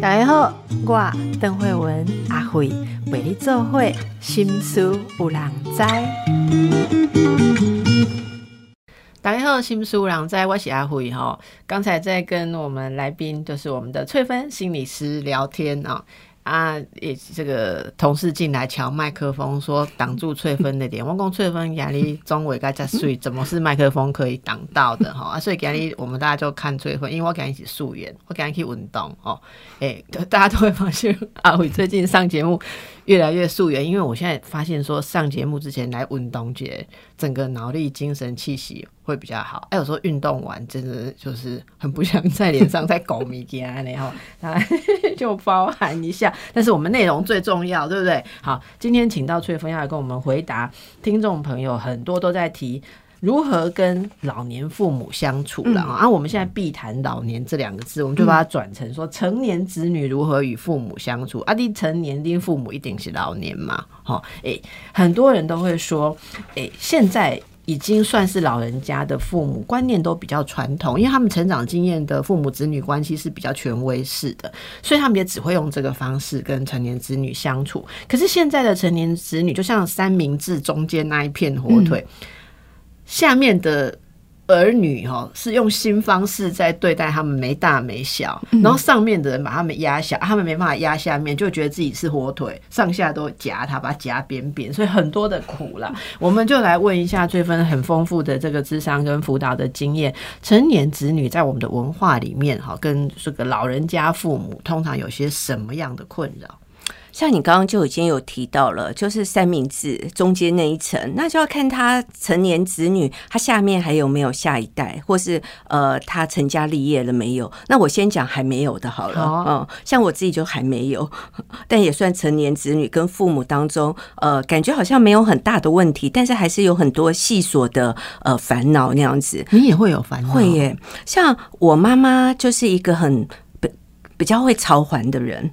大家好，我邓慧文阿慧为你做会心思有人知。大家好，心思有人知，我是阿慧哈。刚才在跟我们来宾，就是我们的翠芬心理师聊天啊。啊，也这个同事进来抢麦克风，说挡住翠芬的脸。我讲翠芬压力中尾该在睡，怎么是麦克风可以挡到的哈？啊，所以今日我们大家就看翠芬，因为我跟他一起素颜，我跟他去运动哦。哎，大家都会发现阿伟最近上节目。越来越素颜，因为我现在发现说上节目之前来运动节，整个脑力、精神、气息会比较好。哎，有时候运动完真的就是很不想在脸上再搞米干，然后 就包含一下。但是我们内容最重要，对不对？好，今天请到翠峰要来跟我们回答听众朋友很多都在提。如何跟老年父母相处了啊？我们现在必谈老年这两个字，我们就把它转成说成年子女如何与父母相处。啊，你成年的父母一定是老年嘛？哈，诶，很多人都会说，诶，现在已经算是老人家的父母，观念都比较传统，因为他们成长经验的父母子女关系是比较权威式的，所以他们也只会用这个方式跟成年子女相处。可是现在的成年子女，就像三明治中间那一片火腿。下面的儿女哈是用新方式在对待他们，没大没小，然后上面的人把他们压下，他们没办法压下面，就觉得自己是火腿，上下都夹他，把它夹扁扁，所以很多的苦啦。我们就来问一下翠芬很丰富的这个智商跟辅导的经验，成年子女在我们的文化里面哈，跟这个老人家父母通常有些什么样的困扰？像你刚刚就已经有提到了，就是三明治中间那一层，那就要看他成年子女，他下面还有没有下一代，或是呃他成家立业了没有？那我先讲还没有的好了，嗯，像我自己就还没有，但也算成年子女，跟父母当中，呃，感觉好像没有很大的问题，但是还是有很多细琐的呃烦恼那样子。你也会有烦恼？会耶，像我妈妈就是一个很比较会操环的人。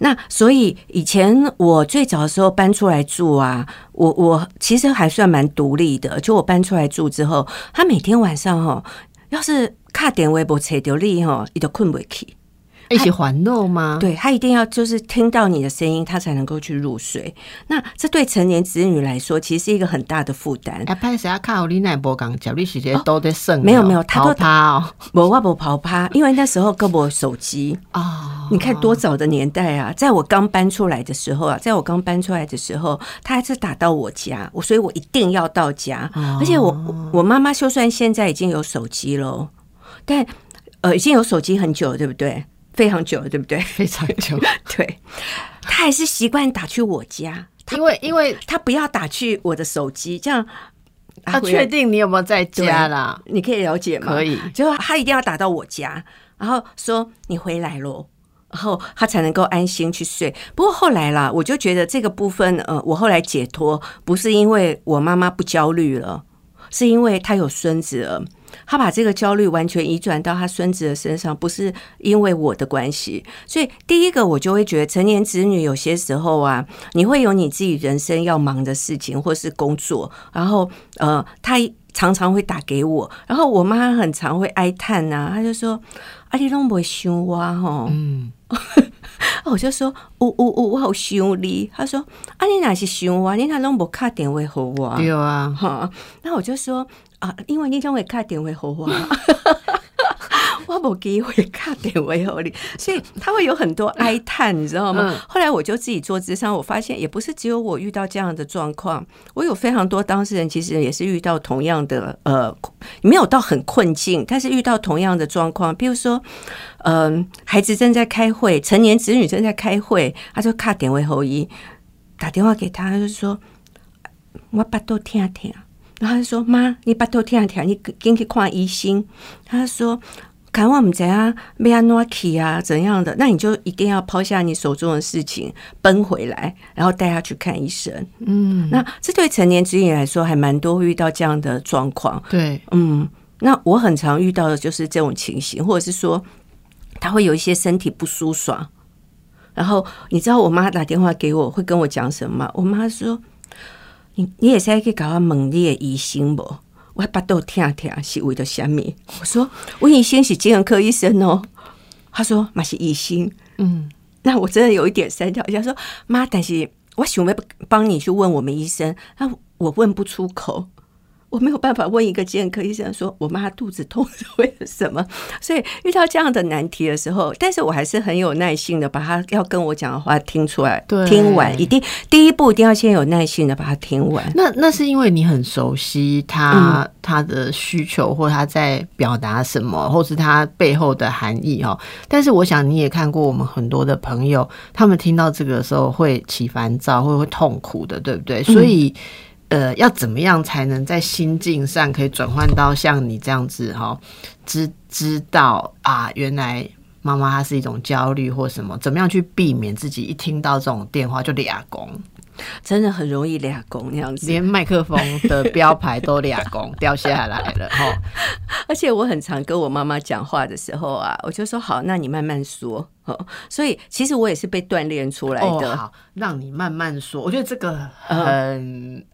那所以以前我最早的时候搬出来住啊，我我其实还算蛮独立的。就我搬出来住之后，他每天晚上哈，要是卡点微博扯丢力哈，你都困不起。一起环络吗？对他一定要就是听到你的声音，他才能够去入睡。那这对成年子女来说，其实是一个很大的负担。哎，拍谁啊？看我波讲，脚力时间都在剩。没有没有，他都趴哦，我我不跑趴，因为那时候跟我手机啊，你看多早的年代啊，在我刚搬出来的时候啊，在我刚搬出来的时候，他还是打到我家，我所以我一定要到家。而且我我妈妈就算现在已经有手机了，但呃已经有手机很久，对不对？非常久了，对不对？非常久，对。他还是习惯打去我家，因为因为他不要打去我的手机，这样他确定你有没有在家啦？你可以了解吗？可以。就他一定要打到我家，然后说你回来咯，然后他才能够安心去睡。不过后来啦，我就觉得这个部分，呃，我后来解脱不是因为我妈妈不焦虑了，是因为她有孙子了。他把这个焦虑完全移转到他孙子的身上，不是因为我的关系。所以第一个，我就会觉得成年子女有些时候啊，你会有你自己人生要忙的事情，或是工作，然后呃，他常常会打给我，然后我妈很常会哀叹呐，她就说：“阿你拢不会想我吼。”嗯，我就说：“呜呜呜，我好想你。”她说：“啊，你哪是想我？你哪拢不卡电话给我？”对啊，哈，那我就说。啊，因为你将会卡电话给我，我无机会卡电话给你，所以他会有很多哀叹，你知道吗？后来我就自己做智商，我发现也不是只有我遇到这样的状况，我有非常多当事人其实也是遇到同样的呃，没有到很困境，但是遇到同样的状况，比如说，嗯，孩子正在开会，成年子女正在开会，他就卡电话后一打电话给他，他就是说我巴肚听听。然后他就说：“妈，你把头听听，你赶去看医生。”他说：“看我们怎样被安诺起啊，怎样的？那你就一定要抛下你手中的事情，奔回来，然后带他去看医生。”嗯，那这对成年子女来说还蛮多遇到这样的状况。对，嗯，那我很常遇到的就是这种情形，或者是说他会有一些身体不舒爽。然后你知道我妈打电话给我会跟我讲什么吗？我妈说。你你也是可以搞到猛烈疑心不？我把豆听听是为了虾米？我说我医生是精神科医生哦。他说嘛是医生，嗯，那我真的有一点三跳。他说妈，但是我想要帮你去问我们医生，那我问不出口。我没有办法问一个健科医生说，我妈肚子痛是为了什么？所以遇到这样的难题的时候，但是我还是很有耐心的把他要跟我讲的话听出来，听完一定第一步一定要先有耐心的把它听完。那那是因为你很熟悉他他的需求，或他在表达什么，或是他背后的含义哦。但是我想你也看过我们很多的朋友，他们听到这个时候会起烦躁，会会痛苦的，对不对？所以。呃，要怎么样才能在心境上可以转换到像你这样子哈，知知道啊，原来妈妈她是一种焦虑或什么？怎么样去避免自己一听到这种电话就俩工？真的很容易俩工那样子，连麦克风的标牌都俩工掉下来了哈。而且我很常跟我妈妈讲话的时候啊，我就说好，那你慢慢说。所以其实我也是被锻炼出来的。好，让你慢慢说。我觉得这个很。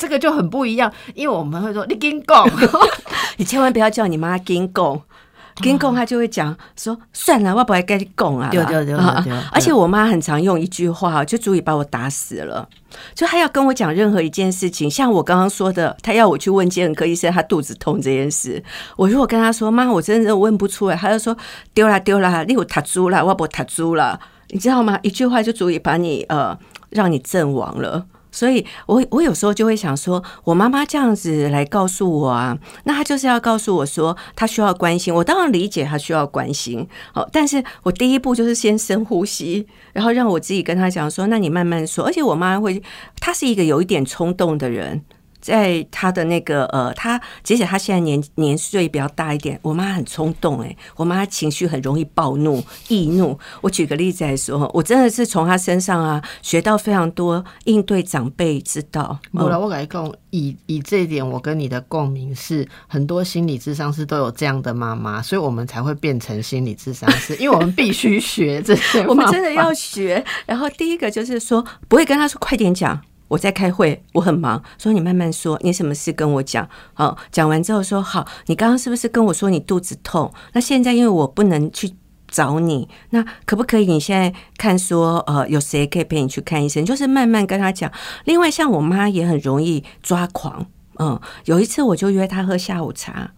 这个就很不一样，因为我们会说你跟讲，你千万不要叫你妈跟讲，跟讲他就会讲说算了，我不会跟你讲啊。对对对对，而且我妈很常用一句话就足以把我打死了。就她要跟我讲任何一件事情，像我刚刚说的，她要我去问健科医生，她肚子痛这件事，我如果跟她说妈，我真的问不出来，她就说丢啦丢啦，你有塔猪啦，我不塔猪了，你知道吗？一句话就足以把你呃让你阵亡了。所以，我我有时候就会想说，我妈妈这样子来告诉我啊，那她就是要告诉我说，她需要关心。我当然理解她需要关心，好，但是我第一步就是先深呼吸，然后让我自己跟她讲说，那你慢慢说。而且我妈会，她是一个有一点冲动的人。在他的那个呃，他即使他现在年年岁比较大一点，我妈很冲动哎，我妈情绪很容易暴怒易怒。我举个例子来说，我真的是从他身上啊学到非常多应对长辈之道。我来我来讲以以这一点，我跟你的共鸣是，很多心理智商师都有这样的妈妈，所以我们才会变成心理智商师，因为我们必须学这些，我们真的要学。然后第一个就是说，不会跟他说快点讲。我在开会，我很忙，说你慢慢说，你什么事跟我讲。好，讲完之后说好，你刚刚是不是跟我说你肚子痛？那现在因为我不能去找你，那可不可以你现在看说，呃，有谁可以陪你去看医生？就是慢慢跟他讲。另外，像我妈也很容易抓狂，嗯，有一次我就约她喝下午茶。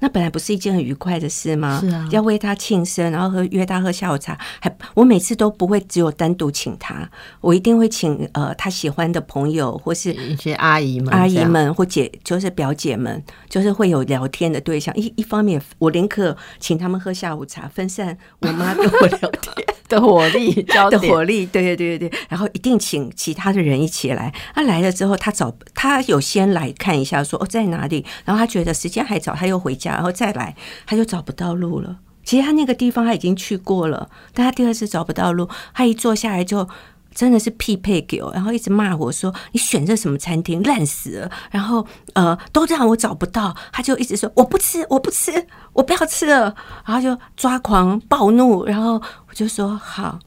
那本来不是一件很愉快的事吗？是啊，要为他庆生，然后喝约他喝下午茶，还我每次都不会只有单独请他，我一定会请呃他喜欢的朋友或是一些阿姨们、阿姨们或姐，就是表姐们，就是会有聊天的对象。一一方面，我宁可请他们喝下午茶，分散 我妈跟我聊天。的火力，的火力，对对对对对，然后一定请其他的人一起来。他来了之后，他找他有先来看一下，说哦在哪里，然后他觉得时间还早，他又回家，然后再来，他就找不到路了。其实他那个地方他已经去过了，但他第二次找不到路，他一坐下来就。真的是匹配给我，然后一直骂我说：“你选这什么餐厅，烂死了！”然后呃，都让我找不到，他就一直说：“我不吃，我不吃，我不要吃了。”然后就抓狂暴怒，然后我就说：“好，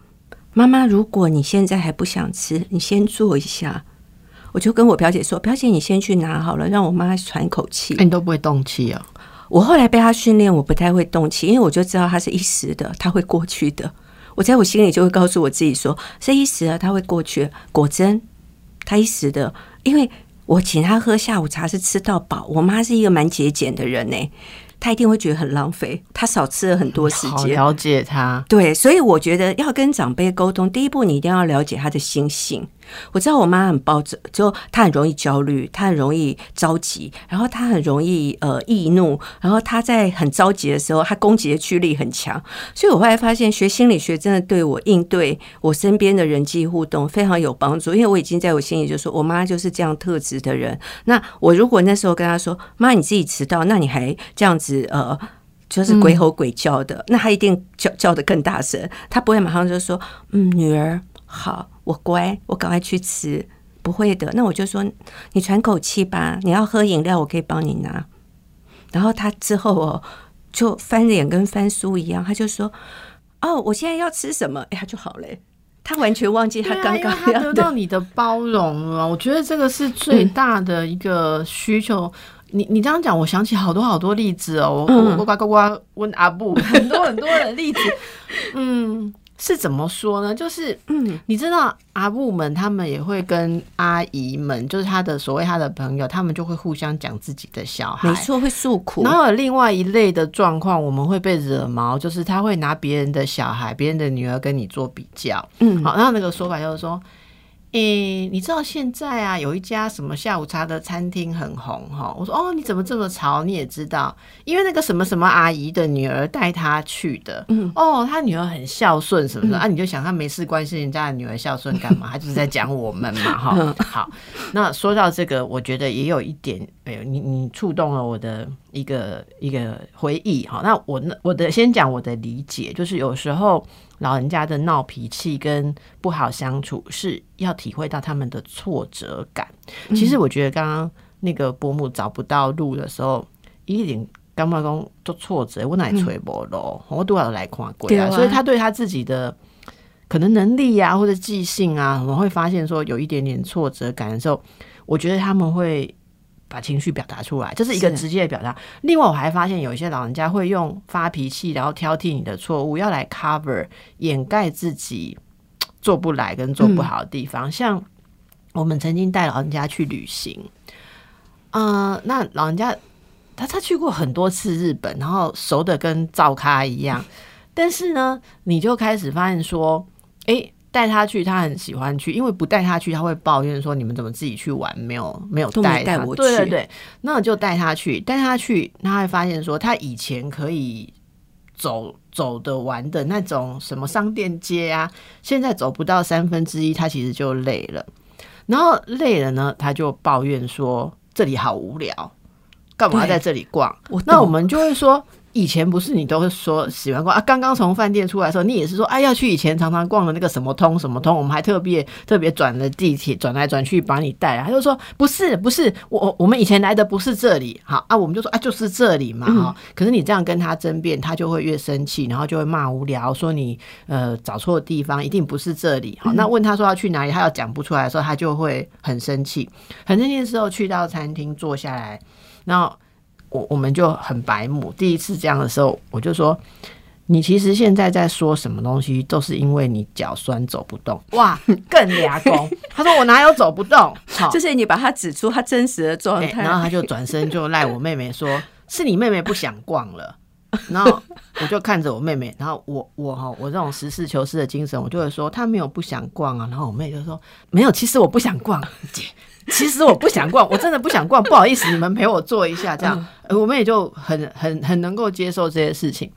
妈妈，如果你现在还不想吃，你先坐一下。”我就跟我表姐说：“表姐，你先去拿好了，让我妈喘口气。”你都不会动气啊？我后来被他训练，我不太会动气，因为我就知道他是一时的，他会过去的。我在我心里就会告诉我自己说，是一时啊，他会过去。果真，他一时的，因为我请他喝下午茶是吃到饱。我妈是一个蛮节俭的人呢。他一定会觉得很浪费，他少吃了很多时间。了解他，对，所以我觉得要跟长辈沟通，第一步你一定要了解他的心性。我知道我妈很暴躁，就她很容易焦虑，她很容易着急，然后她很容易呃易怒，然后她在很着急的时候，她攻击的驱力很强。所以我后来发现，学心理学真的对我应对我身边的人际互动非常有帮助，因为我已经在我心里就说，我妈就是这样特质的人。那我如果那时候跟她说，妈你自己迟到，那你还这样子。呃，就是鬼吼鬼叫的，那他一定叫叫的更大声，他不会马上就说：“嗯，女儿好，我乖，我赶快去吃。”不会的，那我就说：“你喘口气吧，你要喝饮料，我可以帮你拿。”然后他之后哦，就翻脸跟翻书一样，他就说：“哦，我现在要吃什么？”哎呀，就好嘞，他完全忘记他刚刚要得到你的包容了。我觉得这个是最大的一个需求。你你这样讲，我想起好多好多例子哦，我呱呱呱问阿布，很多很多的例子，嗯。是怎么说呢？就是，嗯，你知道阿布们他们也会跟阿姨们，就是他的所谓他的朋友，他们就会互相讲自己的小孩，没错，会诉苦。然后有另外一类的状况，我们会被惹毛，就是他会拿别人的小孩、别人的女儿跟你做比较。嗯，好，然后那个说法就是说。诶，你知道现在啊，有一家什么下午茶的餐厅很红哈？我说哦，你怎么这么潮？你也知道，因为那个什么什么阿姨的女儿带她去的。嗯，哦，她女儿很孝顺什么的啊？你就想她没事关心人家的女儿孝顺干嘛？她就是在讲我们嘛哈。好，那说到这个，我觉得也有一点，哎呦，你你触动了我的一个一个回忆哈。那我那我的先讲我的理解，就是有时候。老人家的闹脾气跟不好相处，是要体会到他们的挫折感。其实我觉得刚刚那个伯母找不到路的时候，一点干妈公做挫折，我哪吹波咯，我都要来看鬼啊。所以他对他自己的可能能力呀，或者记性啊，我们会发现说有一点点挫折感的时候，我觉得他们会。把情绪表达出来，这是一个直接的表达。另外，我还发现有一些老人家会用发脾气，然后挑剔你的错误，要来 cover 掩盖自己做不来跟做不好的地方。像我们曾经带老人家去旅行，嗯，那老人家他他去过很多次日本，然后熟的跟灶咖一样，但是呢，你就开始发现说，哎。带他去，他很喜欢去，因为不带他去，他会抱怨说：“你们怎么自己去玩，没有没有带带我去？”对对对，那我就带他去，带他去，他会发现说，他以前可以走走的玩的那种什么商店街啊，现在走不到三分之一，他其实就累了。然后累了呢，他就抱怨说：“这里好无聊，干嘛要在这里逛？”那我们就会说。以前不是你都会说喜欢逛啊？刚刚从饭店出来的时候，你也是说哎要去以前常常逛的那个什么通什么通，我们还特别特别转了地铁转来转去把你带来。他就说不是不是，我我们以前来的不是这里，好啊，我们就说啊就是这里嘛哈。可是你这样跟他争辩，他就会越生气，然后就会骂无聊，说你呃找错地方，一定不是这里。好，那问他说要去哪里，他要讲不出来的时候，他就会很生气。很生气的时候，去到餐厅坐下来，然后。我我们就很白目，第一次这样的时候，我就说，你其实现在在说什么东西，都是因为你脚酸走不动。哇，更牙工。他说我哪有走不动？好，就是你把他指出他真实的状态，然后他就转身就赖我妹妹说，是你妹妹不想逛了。然后我就看着我妹妹，然后我我哈我这种实事求是的精神，我就会说她没有不想逛啊。然后我妹就说没有，其实我不想逛。姐。其实我不想逛，我真的不想逛，不好意思，你们陪我坐一下，这样。我们也就很很很能够接受这些事情。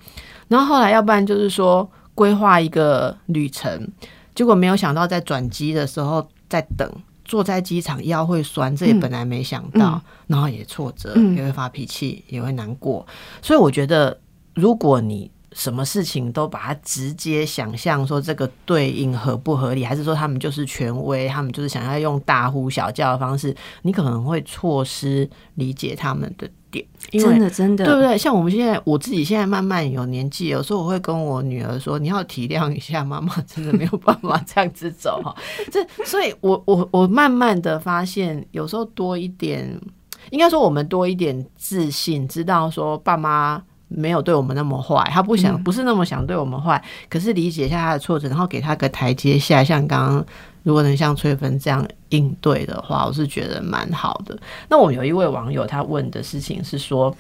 然后后来，要不然就是说规划一个旅程，结果没有想到在转机的时候在等，坐在机场腰会酸，这也本来没想到，然后也挫折，也会发脾气，也会难过。所以我觉得，如果你什么事情都把它直接想象说这个对应合不合理，还是说他们就是权威，他们就是想要用大呼小叫的方式，你可能会错失理解他们的点。真的，真的，对不对？像我们现在，我自己现在慢慢有年纪，有时候我会跟我女儿说：“你要体谅一下妈妈，真的没有办法这样子走哈。”这，所以我我我慢慢的发现，有时候多一点，应该说我们多一点自信，知道说爸妈。没有对我们那么坏，他不想不是那么想对我们坏，可是理解一下他的挫折，然后给他个台阶下。像刚刚如果能像翠芬这样应对的话，我是觉得蛮好的。那我有一位网友，他问的事情是说，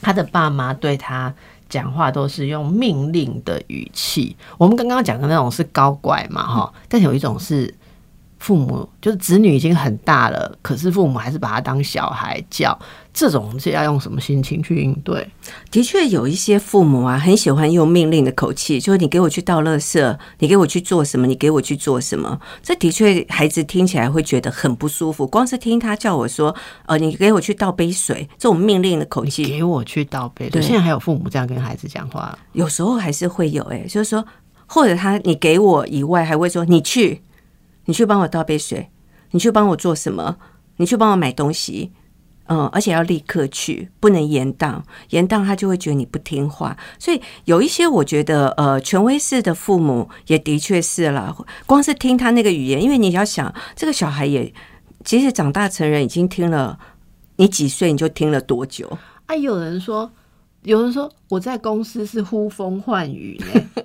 他的爸妈对他讲话都是用命令的语气。我们刚刚讲的那种是高怪嘛，哈，但有一种是。父母就是子女已经很大了，可是父母还是把他当小孩教，这种是要用什么心情去应对？的确有一些父母啊，很喜欢用命令的口气，就是你给我去倒垃圾，你给我去做什么，你给我去做什么。这的确孩子听起来会觉得很不舒服。光是听他叫我说，呃，你给我去倒杯水，这种命令的口气，给我去倒杯水。现在还有父母这样跟孩子讲话，有时候还是会有，哎，就是说，或者他你给我以外，还会说你去。你去帮我倒杯水，你去帮我做什么？你去帮我买东西，嗯，而且要立刻去，不能延宕，延宕他就会觉得你不听话。所以有一些我觉得，呃，权威式的父母也的确是了。光是听他那个语言，因为你要想，这个小孩也其实长大成人，已经听了你几岁你就听了多久。啊，有人说。有人说我在公司是呼风唤雨，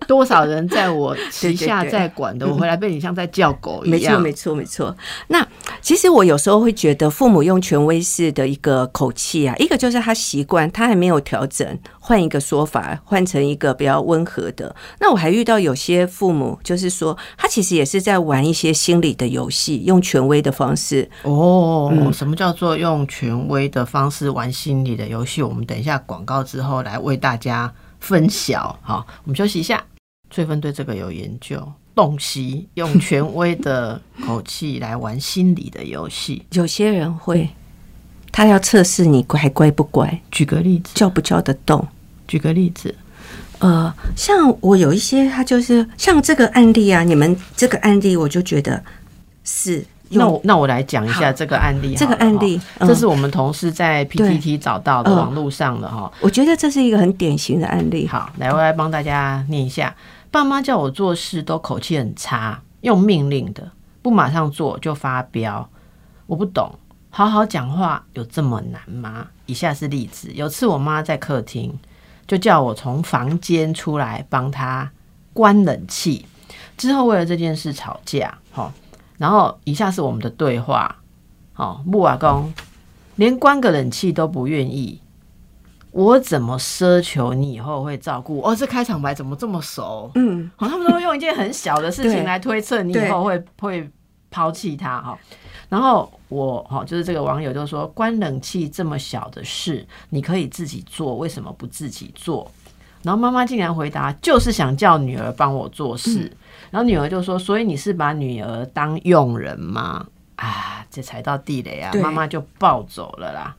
多少人在我旗下在管的，我回来被你像在叫狗一样。没错，没错，没错。那其实我有时候会觉得，父母用权威式的一个口气啊，一个就是他习惯，他还没有调整，换一个说法，换成一个比较温和的。那我还遇到有些父母，就是说他其实也是在玩一些心理的游戏，用权威的方式。哦，什么叫做用权威的方式玩心理的游戏？我们等一下广告之后。后来为大家分享，好，我们休息一下。翠芬对这个有研究，洞悉用权威的口气来玩心理的游戏。有些人会，他要测试你还乖不乖。举个例子，叫不叫得动？举个例子，呃，像我有一些，他就是像这个案例啊，你们这个案例，我就觉得是。那我那我来讲一下这个案例。这个案例，这是我们同事在 PTT 找到的网络上的哈。我觉得这是一个很典型的案例。好，来我来帮大家念一下。爸妈叫我做事都口气很差，用命令的，不马上做就发飙。我不懂，好好讲话有这么难吗？以下是例子：有次我妈在客厅，就叫我从房间出来帮他关冷气，之后为了这件事吵架。好。然后以下是我们的对话，好，木瓦公连关个冷气都不愿意，我怎么奢求你以后会照顾？哦，这开场白怎么这么熟？嗯，好，他们都会用一件很小的事情来推测你以后会会抛弃他哈。然后我哈，就是这个网友就说，关冷气这么小的事，你可以自己做，为什么不自己做？然后妈妈竟然回答，就是想叫女儿帮我做事。然后女儿就说：“所以你是把女儿当佣人吗？”啊，这踩到地雷啊！妈妈就暴走了啦。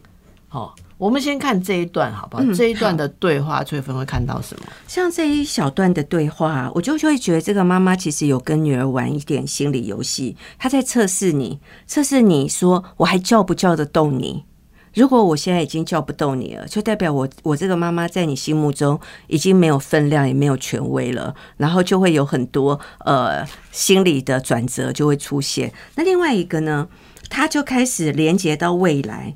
好，我们先看这一段好不好？这一段的对话，翠芬会看到什么？像这一小段的对话，我就会觉得这个妈妈其实有跟女儿玩一点心理游戏，她在测试你，测试你说我还叫不叫得动你。如果我现在已经叫不动你了，就代表我我这个妈妈在你心目中已经没有分量，也没有权威了，然后就会有很多呃心理的转折就会出现。那另外一个呢，他就开始连接到未来，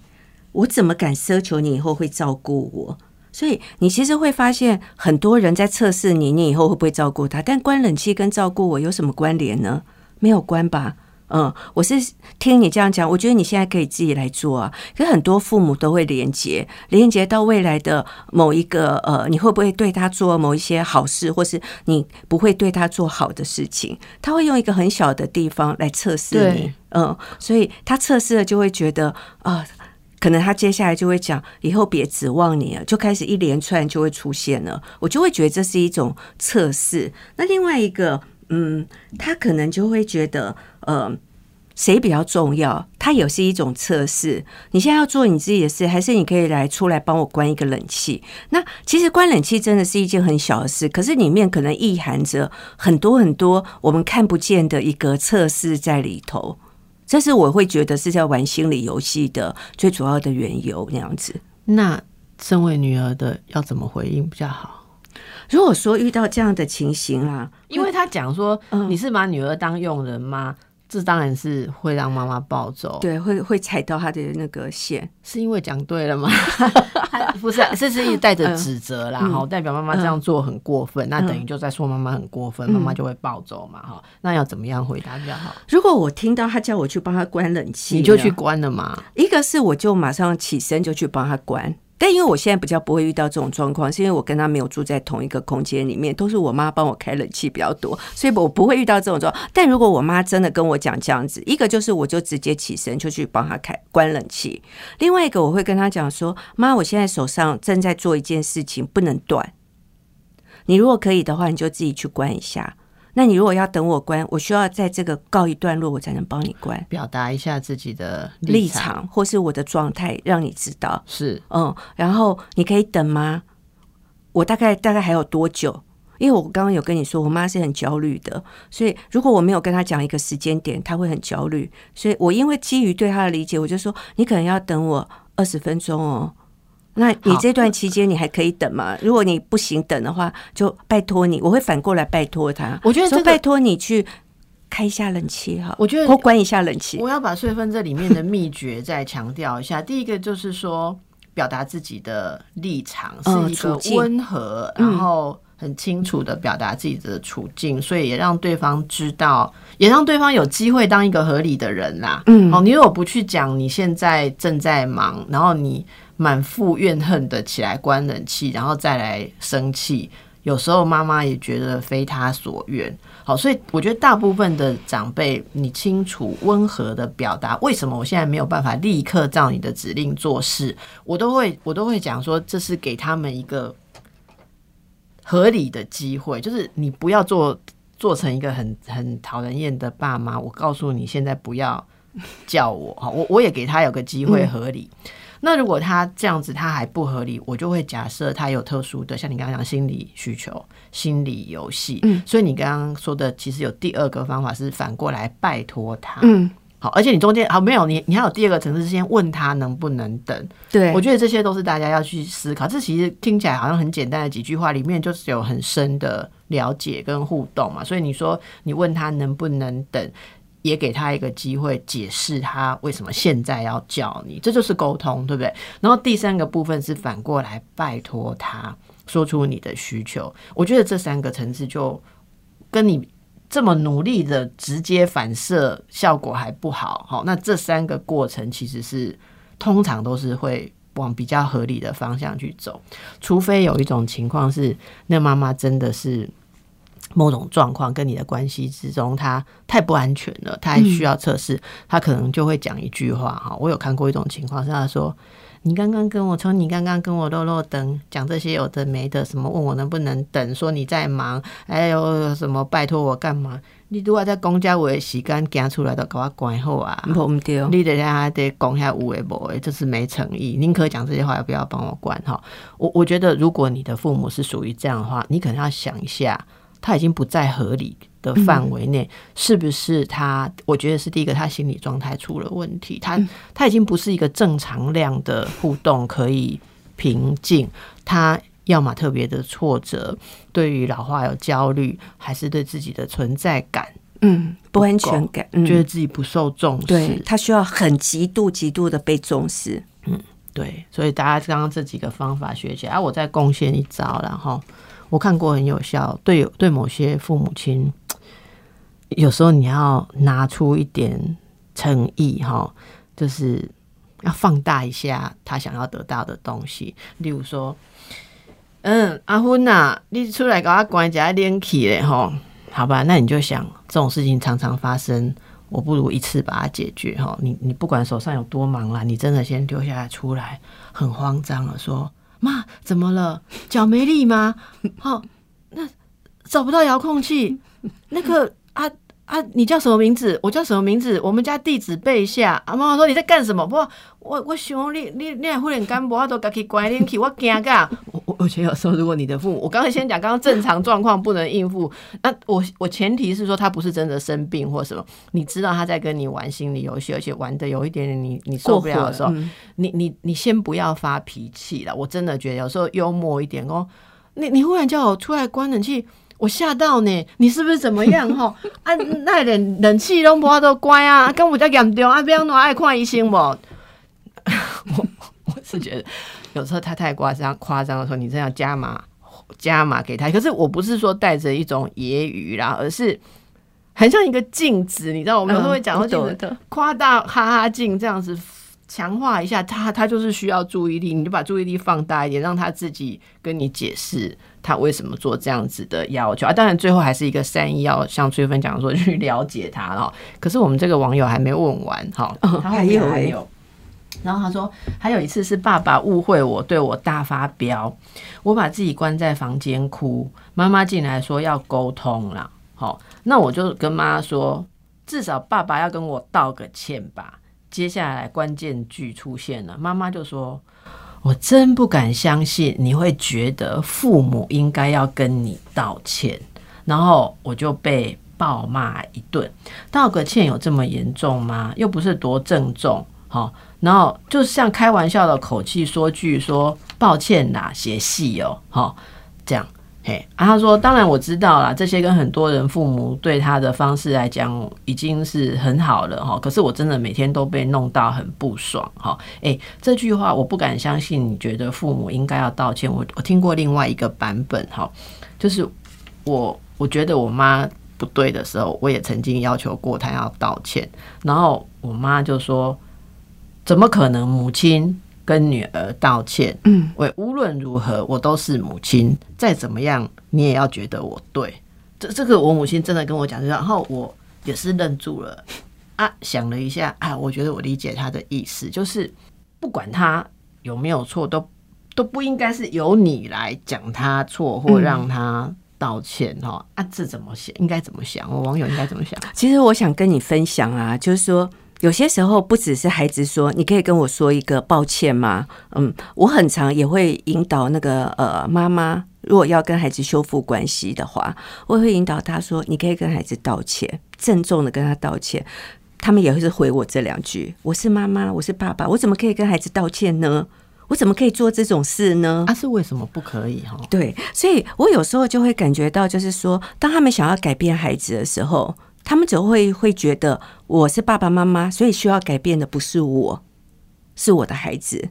我怎么敢奢求你以后会照顾我？所以你其实会发现，很多人在测试你，你以后会不会照顾他？但关冷气跟照顾我有什么关联呢？没有关吧。嗯，我是听你这样讲，我觉得你现在可以自己来做啊。可是很多父母都会连接，连接到未来的某一个呃，你会不会对他做某一些好事，或是你不会对他做好的事情？他会用一个很小的地方来测试你，嗯，所以他测试了就会觉得啊，可能他接下来就会讲，以后别指望你了，就开始一连串就会出现了。我就会觉得这是一种测试。那另外一个。嗯，他可能就会觉得，呃，谁比较重要？他也是一种测试。你现在要做你自己的事，还是你可以来出来帮我关一个冷气？那其实关冷气真的是一件很小的事，可是里面可能意含着很多很多我们看不见的一个测试在里头。这是我会觉得是在玩心理游戏的最主要的缘由。那样子，那身为女儿的要怎么回应比较好？如果说遇到这样的情形啊，因为他讲说你是把女儿当佣人吗？这当然是会让妈妈暴走，对，会会踩到他的那个线，是因为讲对了吗？不是，这是一带着指责啦，哈，代表妈妈这样做很过分，那等于就在说妈妈很过分，妈妈就会暴走嘛，哈，那要怎么样回答比较好？如果我听到他叫我去帮他关冷气，你就去关了嘛？一个是我就马上起身就去帮他关。但因为我现在比较不会遇到这种状况，是因为我跟他没有住在同一个空间里面，都是我妈帮我开冷气比较多，所以我不会遇到这种状况。但如果我妈真的跟我讲这样子，一个就是我就直接起身就去帮他开关冷气，另外一个我会跟他讲说：“妈，我现在手上正在做一件事情，不能断。你如果可以的话，你就自己去关一下。”那你如果要等我关，我需要在这个告一段落，我才能帮你关。表达一下自己的立场，或是我的状态，让你知道是嗯。然后你可以等吗？我大概大概还有多久？因为我刚刚有跟你说，我妈是很焦虑的，所以如果我没有跟她讲一个时间点，她会很焦虑。所以我因为基于对她的理解，我就说你可能要等我二十分钟哦。那你这段期间你还可以等吗？如果你不行等的话，就拜托你，我会反过来拜托他。我觉得说拜托你去开一下冷气哈，我觉得或关一下冷气。我要把碎分这里面的秘诀再强调一下。第一个就是说，表达自己的立场是一个温和，然后很清楚的表达自己的处境，所以也让对方知道，也让对方有机会当一个合理的人啦。嗯，哦，你如果不去讲你现在正在忙，然后你满腹怨恨的起来关冷气，然后再来生气。有时候妈妈也觉得非他所愿，好，所以我觉得大部分的长辈，你清楚温和的表达为什么我现在没有办法立刻照你的指令做事，我都会我都会讲说，这是给他们一个合理的机会，就是你不要做做成一个很很讨人厌的爸妈。我告诉你，现在不要叫我哈，我我也给他有个机会合理。那如果他这样子他还不合理，我就会假设他有特殊的，像你刚刚讲心理需求、心理游戏。嗯，所以你刚刚说的其实有第二个方法是反过来拜托他。嗯，好，而且你中间好没有你，你还有第二个层次是先问他能不能等。对，我觉得这些都是大家要去思考。这其实听起来好像很简单的几句话，里面就是有很深的了解跟互动嘛。所以你说你问他能不能等。也给他一个机会解释他为什么现在要叫你，这就是沟通，对不对？然后第三个部分是反过来拜托他说出你的需求。我觉得这三个层次就跟你这么努力的直接反射效果还不好。好，那这三个过程其实是通常都是会往比较合理的方向去走，除非有一种情况是那妈妈真的是。某种状况跟你的关系之中，他太不安全了，他还需要测试，他可能就会讲一句话哈。我有看过一种情况，是他说：“你刚刚跟我从你刚刚跟我漏漏等讲这些有的没的，什么问我能不能等，说你在忙，哎呦什么拜托我干嘛？你如果在公家位时间讲出来都给我关好啊，不对，你得还得讲下无为不为，这是没诚意。宁可讲这些话，也不要帮我关哈。我我觉得，如果你的父母是属于这样的话，你可能要想一下。他已经不在合理的范围内，是不是他？我觉得是第一个，他心理状态出了问题。他他已经不是一个正常量的互动可以平静。他要么特别的挫折，对于老化有焦虑，还是对自己的存在感，嗯，不安全感，觉得自己不受重视。对他需要很极度、极度的被重视。嗯，对。所以大家刚刚这几个方法学起来，我再贡献一招，然后。我看过很有效，对对某些父母亲，有时候你要拿出一点诚意哈，就是要放大一下他想要得到的东西。例如说，嗯，阿芬呐，你出来给我关一下冷气嘞哈，好吧？那你就想这种事情常常发生，我不如一次把它解决哈。你你不管手上有多忙啦，你真的先丢下来出来，很慌张了说。妈，怎么了？脚没力吗？好，那找不到遥控器。那个啊啊，你叫什么名字？我叫什么名字？我们家地址背一下。啊，妈妈说你在干什么？不，我我想你你你还忽然干我都家己关进去，我惊噶。我我而且有时候，如果你的父母，我刚才先讲，刚刚正常状况不能应付，那我我前提是说他不是真的生病或什么，你知道他在跟你玩心理游戏，而且玩的有一点点你你受不了的时候，你你你先不要发脾气了。我真的觉得有时候幽默一点哦，你你忽然叫我出来关冷气。我吓到呢，你是不是怎么样吼？啊，那冷冷气都不都乖啊，跟我家严重啊，不要那么爱看医生不？我我是觉得有时候他太夸张夸张的时候，你这样加码加码给他。可是我不是说带着一种揶揄啦，而是很像一个镜子，你知道，我们有时候会讲说夸大哈哈镜这样子。强化一下他，他就是需要注意力，你就把注意力放大一点，让他自己跟你解释他为什么做这样子的要求啊。当然，最后还是一个善意，要像崔芬讲说去了解他了。可是我们这个网友还没问完哈，还有还有。然后他说，还有一次是爸爸误会我，对我大发飙，我把自己关在房间哭，妈妈进来说要沟通了。好，那我就跟妈说，至少爸爸要跟我道个歉吧。接下来关键句出现了，妈妈就说：“我真不敢相信你会觉得父母应该要跟你道歉。”然后我就被暴骂一顿。道个歉有这么严重吗？又不是多郑重，好。然后就像开玩笑的口气说句说抱歉啦，写戏哦，好这样。嘿，啊，他说，当然我知道啦，这些跟很多人父母对他的方式来讲，已经是很好了哈。可是我真的每天都被弄到很不爽哈。诶，这句话我不敢相信，你觉得父母应该要道歉？我我听过另外一个版本哈，就是我我觉得我妈不对的时候，我也曾经要求过她要道歉，然后我妈就说，怎么可能母亲？跟女儿道歉，嗯，我无论如何，我都是母亲，再怎么样，你也要觉得我对。这这个我母亲真的跟我讲，然后我也是愣住了啊，想了一下啊，我觉得我理解她的意思，就是不管她有没有错，都都不应该是由你来讲她错或让他道歉哈。啊，这怎么想？应该怎么想？我网友应该怎么想？其实我想跟你分享啊，就是说。有些时候不只是孩子说，你可以跟我说一个抱歉吗？嗯，我很常也会引导那个呃妈妈，如果要跟孩子修复关系的话，我会引导他说，你可以跟孩子道歉，郑重的跟他道歉。他们也会是回我这两句：我是妈妈，我是爸爸，我怎么可以跟孩子道歉呢？我怎么可以做这种事呢？他是为什么不可以哈？对，所以我有时候就会感觉到，就是说，当他们想要改变孩子的时候。他们只会会觉得我是爸爸妈妈，所以需要改变的不是我，是我的孩子。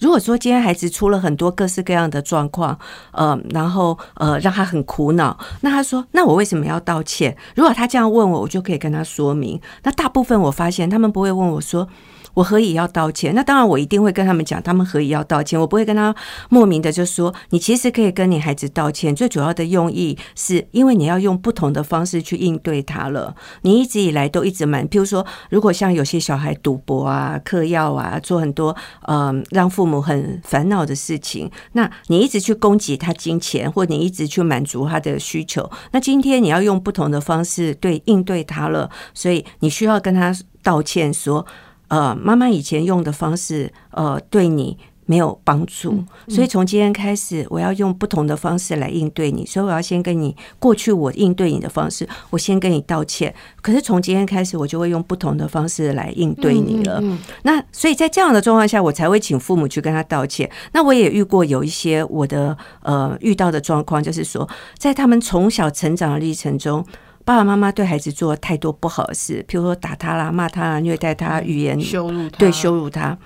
如果说今天孩子出了很多各式各样的状况，呃，然后呃让他很苦恼，那他说，那我为什么要道歉？如果他这样问我，我就可以跟他说明。那大部分我发现他们不会问我说。我何以要道歉？那当然，我一定会跟他们讲，他们何以要道歉。我不会跟他莫名的就说，你其实可以跟你孩子道歉。最主要的用意是因为你要用不同的方式去应对他了。你一直以来都一直蛮，譬如说，如果像有些小孩赌博啊、嗑药啊，做很多嗯让父母很烦恼的事情，那你一直去攻击他金钱，或你一直去满足他的需求，那今天你要用不同的方式对应对他了，所以你需要跟他道歉说。呃，妈妈以前用的方式，呃，对你没有帮助，所以从今天开始，我要用不同的方式来应对你。所以我要先跟你过去我应对你的方式，我先跟你道歉。可是从今天开始，我就会用不同的方式来应对你了。那所以在这样的状况下，我才会请父母去跟他道歉。那我也遇过有一些我的呃遇到的状况，就是说，在他们从小成长的历程中。爸爸妈妈对孩子做太多不好的事，譬如说打他啦、骂他啦、虐待他、语言羞辱他，对羞辱他。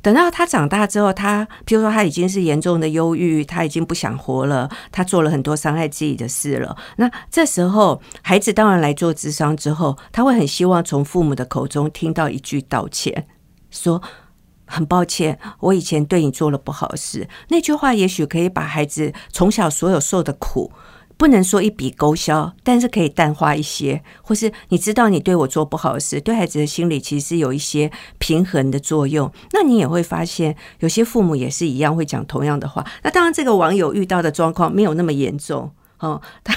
等到他长大之后，他譬如说他已经是严重的忧郁，他已经不想活了，他做了很多伤害自己的事了。那这时候，孩子当然来做智商之后，他会很希望从父母的口中听到一句道歉，说很抱歉，我以前对你做了不好的事。那句话也许可以把孩子从小所有受的苦。不能说一笔勾销，但是可以淡化一些，或是你知道你对我做不好的事，对孩子的心理其实有一些平衡的作用。那你也会发现，有些父母也是一样会讲同样的话。那当然，这个网友遇到的状况没有那么严重。哦，他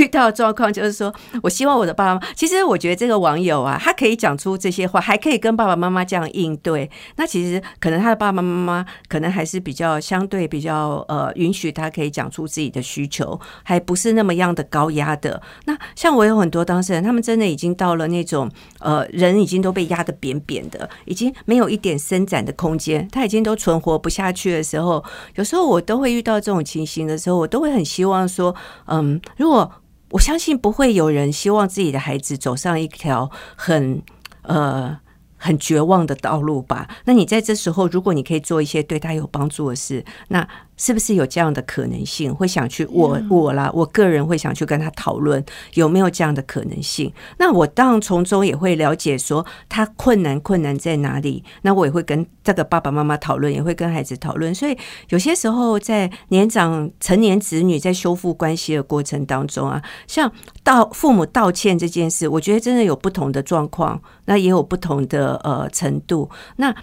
遇到状况就是说，我希望我的爸爸妈妈。其实我觉得这个网友啊，他可以讲出这些话，还可以跟爸爸妈妈这样应对。那其实可能他的爸爸妈妈可能还是比较相对比较呃，允许他可以讲出自己的需求，还不是那么样的高压的。那像我有很多当事人，他们真的已经到了那种呃，人已经都被压得扁扁的，已经没有一点伸展的空间，他已经都存活不下去的时候，有时候我都会遇到这种情形的时候，我都会很希望说。嗯，如果我相信不会有人希望自己的孩子走上一条很呃很绝望的道路吧？那你在这时候，如果你可以做一些对他有帮助的事，那。是不是有这样的可能性？会想去我我啦，我个人会想去跟他讨论有没有这样的可能性。那我当然从中也会了解说他困难困难在哪里。那我也会跟这个爸爸妈妈讨论，也会跟孩子讨论。所以有些时候在年长成年子女在修复关系的过程当中啊，像道父母道歉这件事，我觉得真的有不同的状况，那也有不同的呃程度。那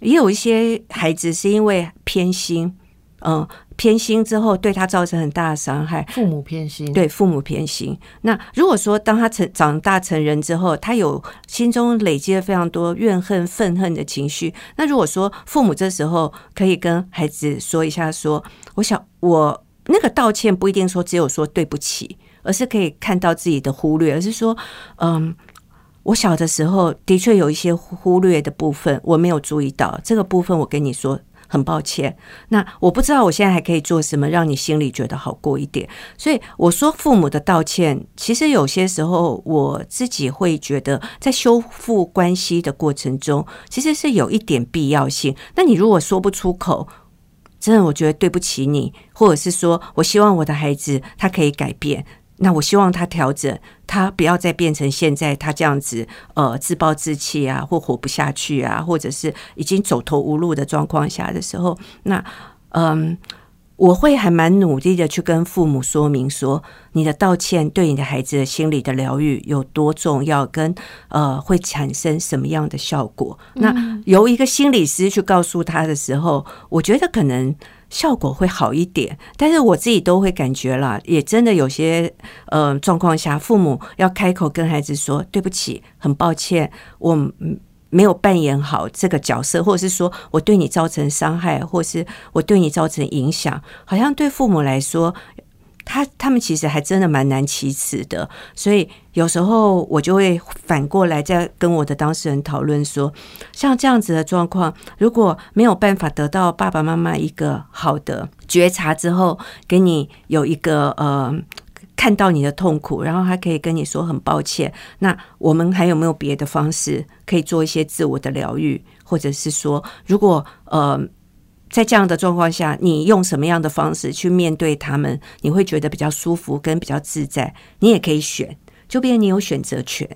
也有一些孩子是因为偏心。嗯，偏心之后对他造成很大的伤害。父母偏心，对父母偏心。那如果说当他成长大成人之后，他有心中累积了非常多怨恨、愤恨的情绪，那如果说父母这时候可以跟孩子说一下，说我想我那个道歉不一定说只有说对不起，而是可以看到自己的忽略，而是说，嗯，我小的时候的确有一些忽略的部分，我没有注意到这个部分，我跟你说。很抱歉。那我不知道我现在还可以做什么，让你心里觉得好过一点。所以我说，父母的道歉，其实有些时候我自己会觉得，在修复关系的过程中，其实是有一点必要性。那你如果说不出口，真的，我觉得对不起你，或者是说我希望我的孩子他可以改变。那我希望他调整，他不要再变成现在他这样子，呃，自暴自弃啊，或活不下去啊，或者是已经走投无路的状况下的时候，那嗯，我会还蛮努力的去跟父母说明说，你的道歉对你的孩子的心理的疗愈有多重要，跟呃会产生什么样的效果。那由一个心理师去告诉他的时候，我觉得可能。效果会好一点，但是我自己都会感觉了，也真的有些呃状况下，父母要开口跟孩子说对不起，很抱歉，我没有扮演好这个角色，或者是说我对你造成伤害，或是我对你造成影响，好像对父母来说。他他们其实还真的蛮难启齿的，所以有时候我就会反过来再跟我的当事人讨论说，像这样子的状况，如果没有办法得到爸爸妈妈一个好的觉察之后，给你有一个呃看到你的痛苦，然后还可以跟你说很抱歉，那我们还有没有别的方式可以做一些自我的疗愈，或者是说，如果呃。在这样的状况下，你用什么样的方式去面对他们，你会觉得比较舒服跟比较自在？你也可以选，就变你有选择权。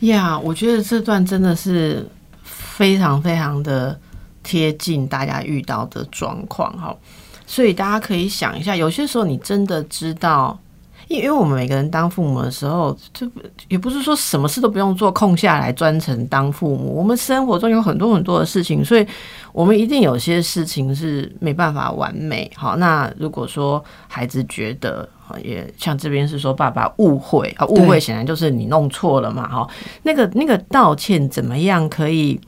呀，我觉得这段真的是非常非常的贴近大家遇到的状况哈，所以大家可以想一下，有些时候你真的知道。因为我们每个人当父母的时候，就也不是说什么事都不用做，空下来专程当父母。我们生活中有很多很多的事情，所以我们一定有些事情是没办法完美。好，那如果说孩子觉得，也像这边是说爸爸误会啊，误会显然就是你弄错了嘛。哈，那个那个道歉怎么样可以？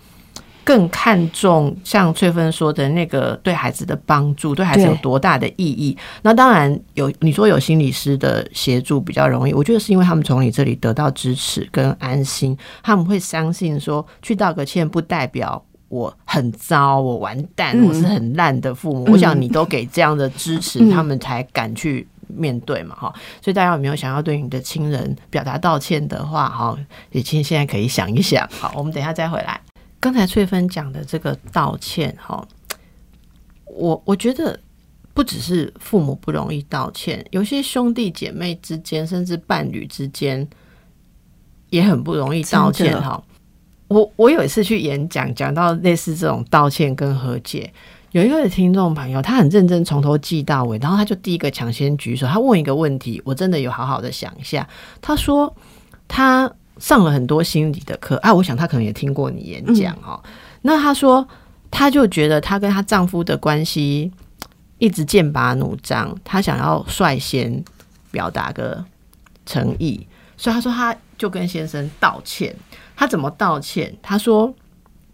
更看重像翠芬说的那个对孩子的帮助，对孩子有多大的意义？那当然有，你说有心理师的协助比较容易，我觉得是因为他们从你这里得到支持跟安心，他们会相信说去道个歉不代表我很糟，我完蛋，我是很烂的父母。我想你都给这样的支持，他们才敢去面对嘛，哈。所以大家有没有想要对你的亲人表达道歉的话，哈，也请现在可以想一想。好，我们等一下再回来。刚才翠芬讲的这个道歉，哈，我我觉得不只是父母不容易道歉，有些兄弟姐妹之间，甚至伴侣之间，也很不容易道歉。哈，我我有一次去演讲，讲到类似这种道歉跟和解，有一位听众朋友，他很认真，从头记到尾，然后他就第一个抢先举手，他问一个问题，我真的有好好的想一下，他说他。上了很多心理的课啊，我想她可能也听过你演讲哈。那她说，她就觉得她跟她丈夫的关系一直剑拔弩张，她想要率先表达个诚意，所以她说她就跟先生道歉。她怎么道歉？她说：“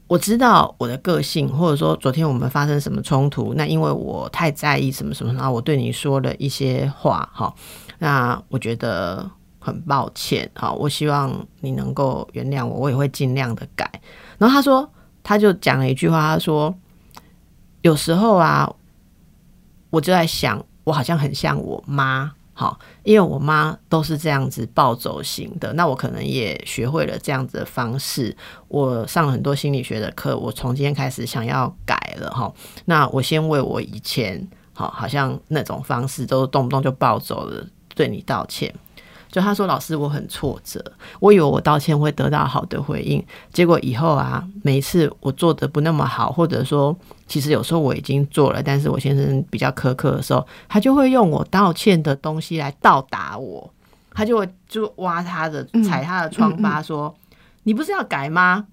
我知道我的个性，或者说昨天我们发生什么冲突，那因为我太在意什么什么，然后我对你说了一些话哈。那我觉得。”很抱歉，好，我希望你能够原谅我，我也会尽量的改。然后他说，他就讲了一句话，他说：“有时候啊，我就在想，我好像很像我妈，好，因为我妈都是这样子暴走型的，那我可能也学会了这样子的方式。我上了很多心理学的课，我从今天开始想要改了，哈。那我先为我以前好，好像那种方式都动不动就暴走了，对你道歉。”就他说：“老师，我很挫折，我以为我道歉会得到好的回应，结果以后啊，每一次我做的不那么好，或者说其实有时候我已经做了，但是我先生比较苛刻的时候，他就会用我道歉的东西来倒打我，他就会就挖他的踩他的疮疤，说你不是要改吗？”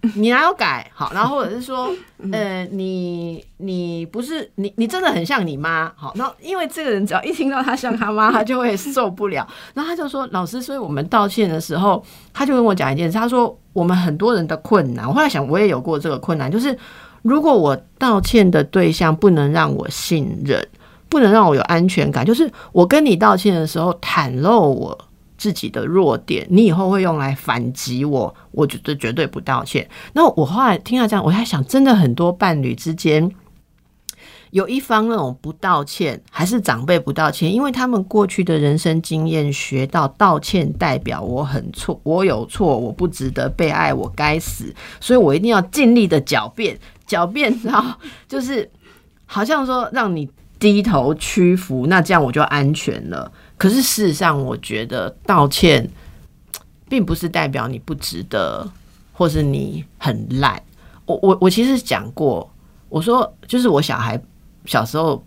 你哪有改好？然后或者是说，呃，你你不是你你真的很像你妈好？那因为这个人只要一听到他像他妈，他就会受不了。然后他就说：“老师，所以我们道歉的时候，他就跟我讲一件事。他说我们很多人的困难，我后来想我也有过这个困难，就是如果我道歉的对象不能让我信任，不能让我有安全感，就是我跟你道歉的时候袒露我自己的弱点，你以后会用来反击我，我觉得绝对不道歉。那我后来听到这样，我在想，真的很多伴侣之间。有一方那种不道歉，还是长辈不道歉，因为他们过去的人生经验学到道歉代表我很错，我有错，我不值得被爱，我该死，所以我一定要尽力的狡辩，狡辩 到就是好像说让你低头屈服，那这样我就安全了。可是事实上，我觉得道歉 并不是代表你不值得，或是你很烂。我我我其实讲过，我说就是我小孩。小时候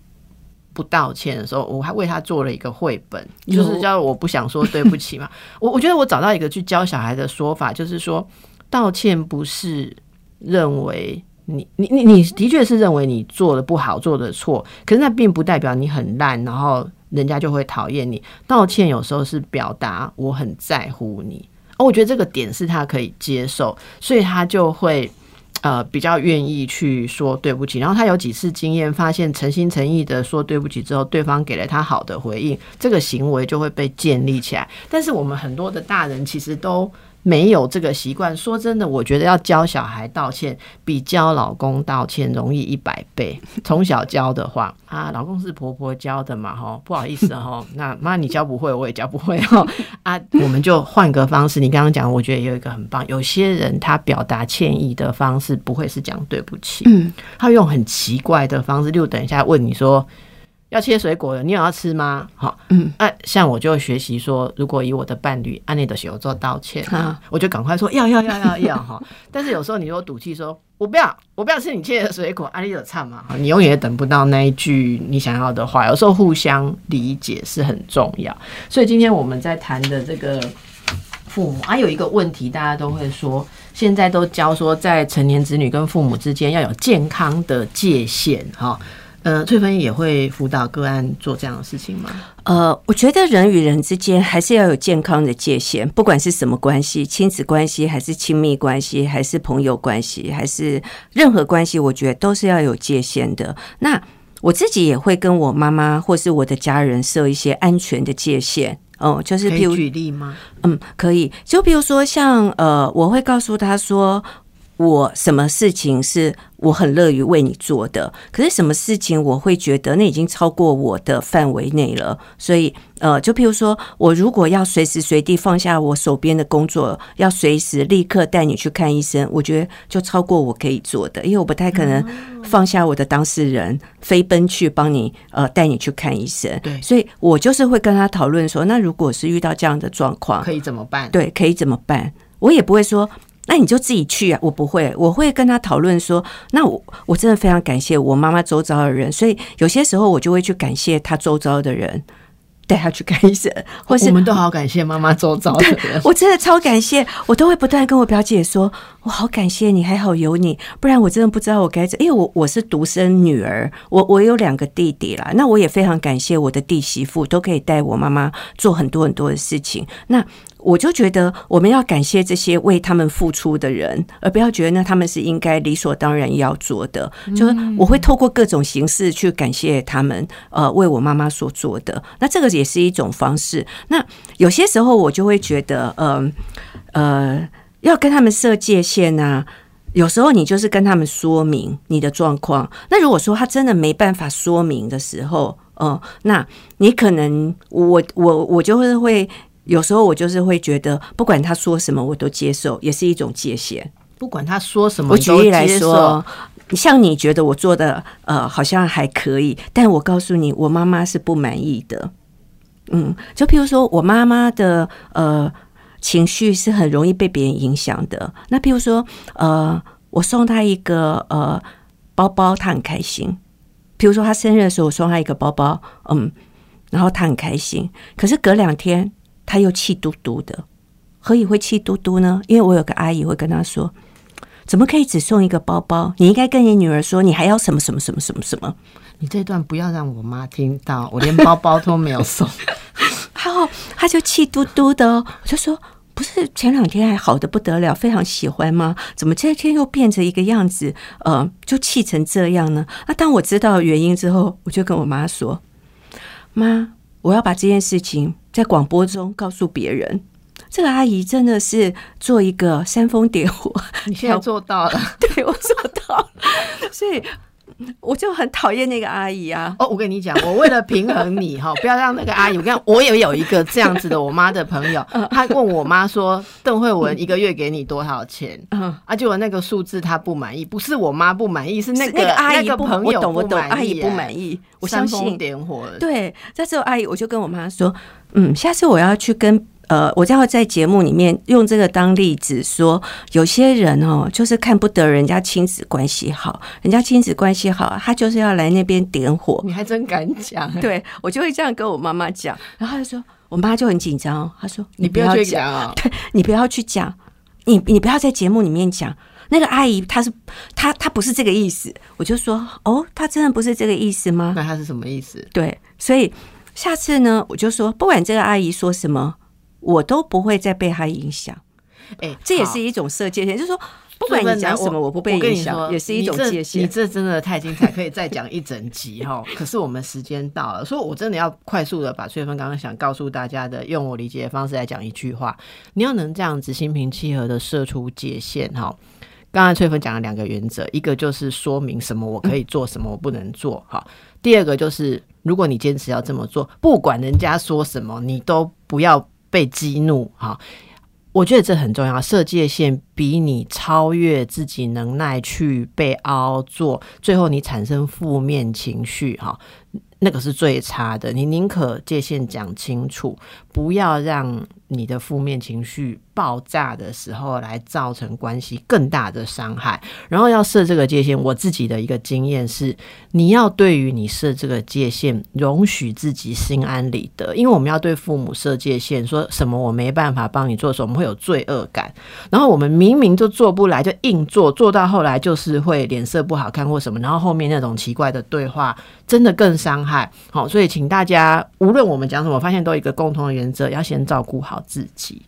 不道歉的时候，我还为他做了一个绘本，就是叫我不想说对不起嘛。我我觉得我找到一个去教小孩的说法，就是说道歉不是认为你你你你的确是认为你做的不好做的错，可是那并不代表你很烂，然后人家就会讨厌你。道歉有时候是表达我很在乎你，而我觉得这个点是他可以接受，所以他就会。呃，比较愿意去说对不起，然后他有几次经验，发现诚心诚意的说对不起之后，对方给了他好的回应，这个行为就会被建立起来。但是我们很多的大人其实都。没有这个习惯，说真的，我觉得要教小孩道歉，比教老公道歉容易一百倍。从小教的话，啊，老公是婆婆教的嘛，哈，不好意思哈，那妈你教不会，我也教不会哈，啊，我们就换个方式。你刚刚讲，我觉得有一个很棒，有些人他表达歉意的方式不会是讲对不起，嗯，他用很奇怪的方式，就等一下问你说。要切水果了，你有要吃吗？好，嗯，哎，像我就学习说，如果以我的伴侣安内的时候做道歉，我就赶快说要要要要要哈。但是有时候你如果赌气说，我不要，我不要吃你切的水果，安利的唱嘛，你永远也等不到那一句你想要的话。有时候互相理解是很重要。所以今天我们在谈的这个父母，啊有一个问题，大家都会说，现在都教说，在成年子女跟父母之间要有健康的界限，哈。呃，翠芬也会辅导个案做这样的事情吗？呃，我觉得人与人之间还是要有健康的界限，不管是什么关系，亲子关系还是亲密关系，还是朋友关系，还是任何关系，我觉得都是要有界限的。那我自己也会跟我妈妈或是我的家人设一些安全的界限。哦，就是譬如举例吗？嗯，可以。就比如说，像呃，我会告诉他说。我什么事情是我很乐于为你做的，可是什么事情我会觉得那已经超过我的范围内了。所以，呃，就譬如说，我如果要随时随地放下我手边的工作，要随时立刻带你去看医生，我觉得就超过我可以做的，因为我不太可能放下我的当事人，飞奔去帮你呃带你去看医生。对，所以我就是会跟他讨论说，那如果是遇到这样的状况，可以怎么办？对，可以怎么办？我也不会说。那你就自己去啊！我不会，我会跟他讨论说，那我我真的非常感谢我妈妈周遭的人，所以有些时候我就会去感谢他周遭的人，带他去看医生，或是我们都好感谢妈妈周遭的人。我真的超感谢，我都会不断跟我表姐说，我好感谢你，还好有你，不然我真的不知道我该怎。因为我我是独生女儿，我我有两个弟弟啦，那我也非常感谢我的弟媳妇，都可以带我妈妈做很多很多的事情。那我就觉得我们要感谢这些为他们付出的人，而不要觉得那他们是应该理所当然要做的。就是我会透过各种形式去感谢他们，呃，为我妈妈所做的。那这个也是一种方式。那有些时候我就会觉得，呃呃，要跟他们设界限啊。有时候你就是跟他们说明你的状况。那如果说他真的没办法说明的时候，哦，那你可能我我我就会会。有时候我就是会觉得，不管他说什么，我都接受，也是一种界限。不管他说什么，我举例来说，像你觉得我做的呃好像还可以，但我告诉你，我妈妈是不满意的。嗯，就譬如说我妈妈的呃情绪是很容易被别人影响的。那譬如说呃，我送她一个呃包包，她很开心。譬如说她生日的时候，我送她一个包包，嗯，然后她很开心。可是隔两天。他又气嘟嘟的，何以会气嘟嘟呢？因为我有个阿姨会跟他说：“怎么可以只送一个包包？你应该跟你女儿说，你还要什么什么什么什么什么。”你这段不要让我妈听到，我连包包都没有送。然后他就气嘟嘟的，我就说：“不是前两天还好的不得了，非常喜欢吗？怎么这天又变成一个样子？呃，就气成这样呢？”那当我知道原因之后，我就跟我妈说：“妈，我要把这件事情。”在广播中告诉别人，这个阿姨真的是做一个煽风点火。你现在做到了，对我做到了，所以。我就很讨厌那个阿姨啊！哦，我跟你讲，我为了平衡你哈，不要让那个阿姨。我跟我也有一个这样子的我妈的朋友，她问我妈说：“邓慧文一个月给你多少钱？”嗯，啊，结果那个数字她不满意，不是我妈不满意，是那个阿姨不朋友不满意，阿姨不满意。我相信点火了。对，在这阿姨，我就跟我妈说：“嗯，下次我要去跟。”呃，我就要在节目里面用这个当例子，说有些人哦，就是看不得人家亲子关系好，人家亲子关系好，他就是要来那边点火。你还真敢讲？对我就会这样跟我妈妈讲，然后她说，我妈就很紧张，她说你不要去讲，对你不要去讲，你你不要在节目里面讲那个阿姨，她是她她不是这个意思。我就说哦，她真的不是这个意思吗？那她是什么意思？对，所以下次呢，我就说不管这个阿姨说什么。我都不会再被他影响，哎，这也是一种设界限，就是说，不管你讲什么，我不被影响，也是一种界限。你这真的太精彩，可以再讲一整集哈。可是我们时间到了，所以我真的要快速的把翠芬刚刚想告诉大家的，用我理解的方式来讲一句话：你要能这样子心平气和的设出界限哈。刚才翠芬讲了两个原则，一个就是说明什么我可以做，什么我不能做哈。第二个就是，如果你坚持要这么做，不管人家说什么，你都不要。被激怒，哈，我觉得这很重要。设界限比你超越自己能耐去被凹做，最后你产生负面情绪，哈。那个是最差的，你宁可界限讲清楚，不要让你的负面情绪爆炸的时候来造成关系更大的伤害。然后要设这个界限，我自己的一个经验是，你要对于你设这个界限，容许自己心安理得，因为我们要对父母设界限，说什么我没办法帮你做，什么会有罪恶感。然后我们明明就做不来，就硬做，做到后来就是会脸色不好看或什么，然后后面那种奇怪的对话，真的更伤害。好，所以请大家，无论我们讲什么，发现都有一个共同的原则，要先照顾好自己。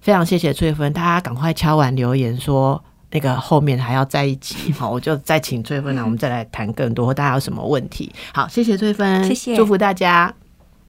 非常谢谢翠芬，大家赶快敲完留言说那个后面还要在一起，好，我就再请翠芬来，我们再来谈更多。大家有什么问题？好，谢谢翠芬，谢谢，祝福大家。